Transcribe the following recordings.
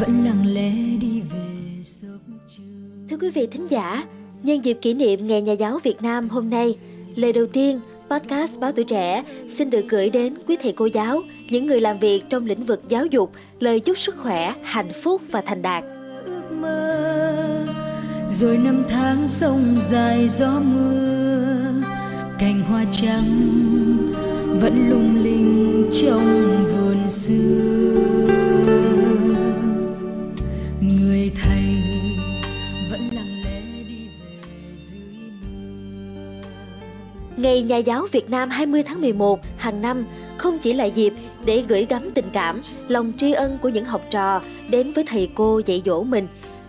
vẫn lặng lẽ đi về giấc trưa Thưa quý vị thính giả, nhân dịp kỷ niệm Ngày Nhà giáo Việt Nam hôm nay, lời đầu tiên, podcast Báo Tuổi Trẻ xin được gửi đến quý thầy cô giáo, những người làm việc trong lĩnh vực giáo dục, lời chúc sức khỏe, hạnh phúc và thành đạt. ước mơ rồi năm tháng sông dài gió mưa cành hoa trắng vẫn lung linh trong vườn xưa Ngày Nhà giáo Việt Nam 20 tháng 11 hàng năm không chỉ là dịp để gửi gắm tình cảm, lòng tri ân của những học trò đến với thầy cô dạy dỗ mình,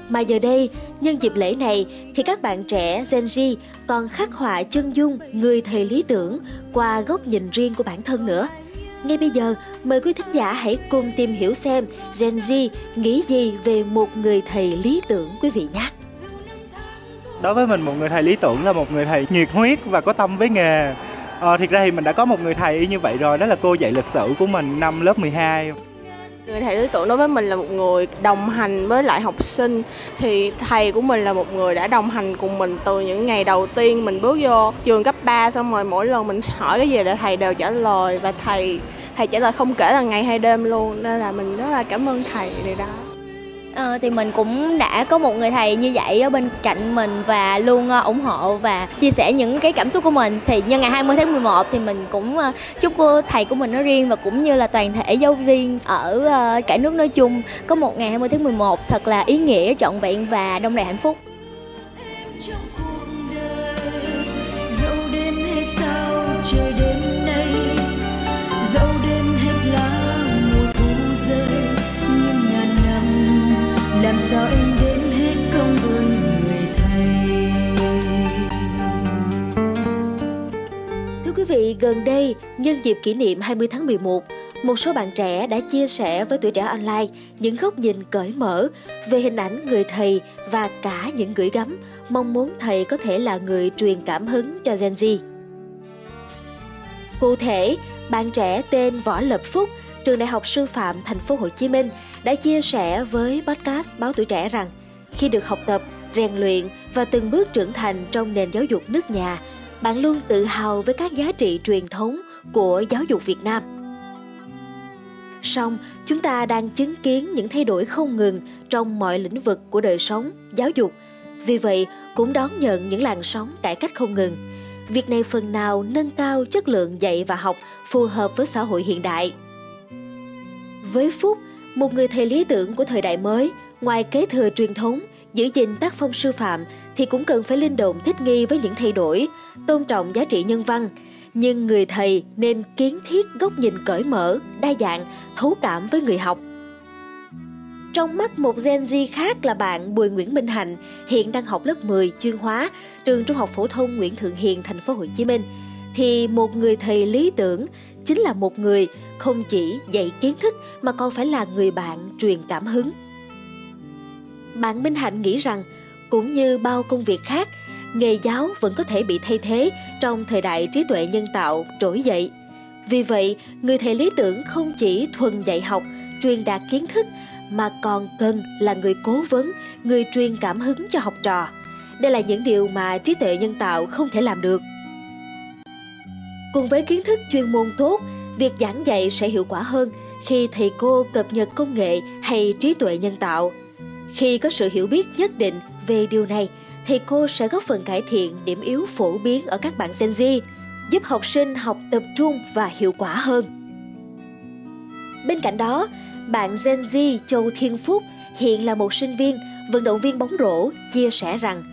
mà giờ đây, nhân dịp lễ này thì các bạn trẻ Gen Z còn khắc họa chân dung người thầy lý tưởng qua góc nhìn riêng của bản thân nữa. Ngay bây giờ, mời quý thính giả hãy cùng tìm hiểu xem Gen Z nghĩ gì về một người thầy lý tưởng quý vị nhé đối với mình một người thầy lý tưởng là một người thầy nhiệt huyết và có tâm với nghề. Ờ, thiệt ra thì mình đã có một người thầy như vậy rồi đó là cô dạy lịch sử của mình năm lớp 12 Người thầy lý tưởng đối với mình là một người đồng hành với lại học sinh. Thì thầy của mình là một người đã đồng hành cùng mình từ những ngày đầu tiên mình bước vô trường cấp 3 Xong rồi mỗi lần mình hỏi cái gì là thầy đều trả lời Và thầy thầy trả lời không kể là ngày hay đêm luôn. Nên là mình rất là cảm ơn thầy điều đó. Ờ, thì mình cũng đã có một người thầy như vậy ở bên cạnh mình và luôn ờ, ủng hộ và chia sẻ những cái cảm xúc của mình. Thì nhân ngày 20 tháng 11 thì mình cũng ờ, chúc cô thầy của mình nói riêng và cũng như là toàn thể giáo viên ở ờ, cả nước nói chung có một ngày 20 tháng 11 thật là ý nghĩa trọn vẹn và đông đầy hạnh phúc. Trong cuộc đời dẫu đêm hay sao công ơn người thầy Thưa quý vị, gần đây, nhân dịp kỷ niệm 20 tháng 11, một số bạn trẻ đã chia sẻ với tuổi trẻ online những góc nhìn cởi mở về hình ảnh người thầy và cả những gửi gắm mong muốn thầy có thể là người truyền cảm hứng cho Gen Z. Cụ thể, bạn trẻ tên Võ Lập Phúc, trường Đại học Sư phạm Thành phố Hồ Chí Minh đã chia sẻ với podcast Báo Tuổi Trẻ rằng khi được học tập, rèn luyện và từng bước trưởng thành trong nền giáo dục nước nhà, bạn luôn tự hào với các giá trị truyền thống của giáo dục Việt Nam. Song, chúng ta đang chứng kiến những thay đổi không ngừng trong mọi lĩnh vực của đời sống, giáo dục. Vì vậy, cũng đón nhận những làn sóng cải cách không ngừng. Việc này phần nào nâng cao chất lượng dạy và học phù hợp với xã hội hiện đại. Với Phúc, một người thầy lý tưởng của thời đại mới, ngoài kế thừa truyền thống, giữ gìn tác phong sư phạm thì cũng cần phải linh động thích nghi với những thay đổi, tôn trọng giá trị nhân văn. Nhưng người thầy nên kiến thiết góc nhìn cởi mở, đa dạng, thấu cảm với người học. Trong mắt một Gen Z khác là bạn Bùi Nguyễn Minh Hạnh, hiện đang học lớp 10 chuyên hóa, trường Trung học phổ thông Nguyễn Thượng Hiền, thành phố Hồ Chí Minh, thì một người thầy lý tưởng chính là một người không chỉ dạy kiến thức mà còn phải là người bạn truyền cảm hứng. Bạn Minh Hạnh nghĩ rằng cũng như bao công việc khác, nghề giáo vẫn có thể bị thay thế trong thời đại trí tuệ nhân tạo trỗi dậy. Vì vậy, người thầy lý tưởng không chỉ thuần dạy học, truyền đạt kiến thức mà còn cần là người cố vấn, người truyền cảm hứng cho học trò. Đây là những điều mà trí tuệ nhân tạo không thể làm được. Cùng với kiến thức chuyên môn tốt, việc giảng dạy sẽ hiệu quả hơn khi thầy cô cập nhật công nghệ hay trí tuệ nhân tạo. Khi có sự hiểu biết nhất định về điều này, thì cô sẽ góp phần cải thiện điểm yếu phổ biến ở các bạn Gen Z, giúp học sinh học tập trung và hiệu quả hơn. Bên cạnh đó, bạn Gen Z Châu Thiên Phúc hiện là một sinh viên, vận động viên bóng rổ, chia sẻ rằng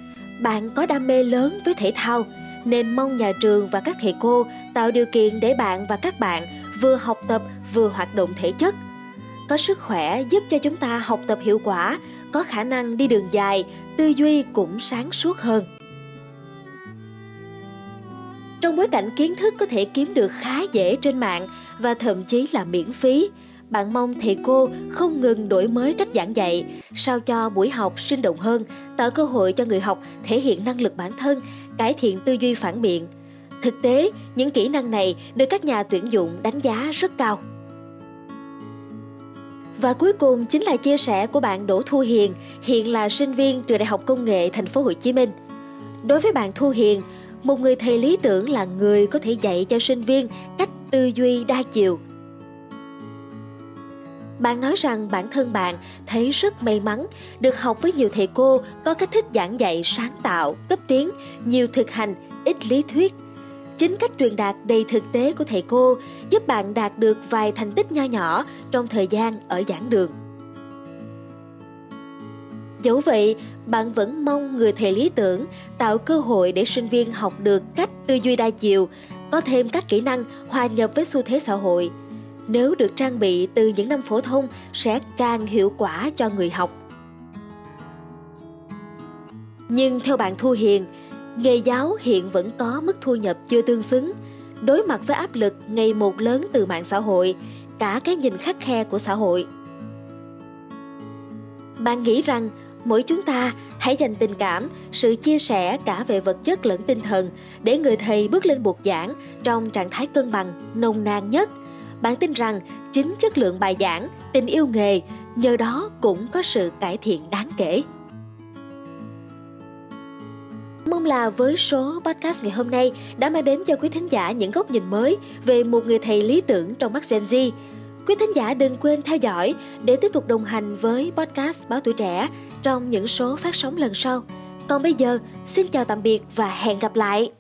bạn có đam mê lớn với thể thao nên mong nhà trường và các thầy cô tạo điều kiện để bạn và các bạn vừa học tập vừa hoạt động thể chất. Có sức khỏe giúp cho chúng ta học tập hiệu quả, có khả năng đi đường dài, tư duy cũng sáng suốt hơn. Trong bối cảnh kiến thức có thể kiếm được khá dễ trên mạng và thậm chí là miễn phí, bạn mong thầy cô không ngừng đổi mới cách giảng dạy, sao cho buổi học sinh động hơn, tạo cơ hội cho người học thể hiện năng lực bản thân, cải thiện tư duy phản biện. Thực tế, những kỹ năng này được các nhà tuyển dụng đánh giá rất cao. Và cuối cùng chính là chia sẻ của bạn Đỗ Thu Hiền, hiện là sinh viên trường Đại học Công nghệ Thành phố Hồ Chí Minh. Đối với bạn Thu Hiền, một người thầy lý tưởng là người có thể dạy cho sinh viên cách tư duy đa chiều. Bạn nói rằng bản thân bạn thấy rất may mắn được học với nhiều thầy cô có cách thức giảng dạy sáng tạo, cấp tiến, nhiều thực hành, ít lý thuyết. Chính cách truyền đạt đầy thực tế của thầy cô giúp bạn đạt được vài thành tích nho nhỏ trong thời gian ở giảng đường. Dẫu vậy, bạn vẫn mong người thầy lý tưởng tạo cơ hội để sinh viên học được cách tư duy đa chiều, có thêm các kỹ năng hòa nhập với xu thế xã hội. Nếu được trang bị từ những năm phổ thông sẽ càng hiệu quả cho người học. Nhưng theo bạn Thu Hiền, nghề giáo hiện vẫn có mức thu nhập chưa tương xứng, đối mặt với áp lực ngày một lớn từ mạng xã hội, cả cái nhìn khắc khe của xã hội. Bạn nghĩ rằng mỗi chúng ta hãy dành tình cảm, sự chia sẻ cả về vật chất lẫn tinh thần để người thầy bước lên buộc giảng trong trạng thái cân bằng, nồng nàn nhất. Bạn tin rằng chính chất lượng bài giảng, tình yêu nghề nhờ đó cũng có sự cải thiện đáng kể. Mong là với số podcast ngày hôm nay đã mang đến cho quý thính giả những góc nhìn mới về một người thầy lý tưởng trong mắt Gen Z. Quý thính giả đừng quên theo dõi để tiếp tục đồng hành với podcast Báo Tuổi Trẻ trong những số phát sóng lần sau. Còn bây giờ, xin chào tạm biệt và hẹn gặp lại!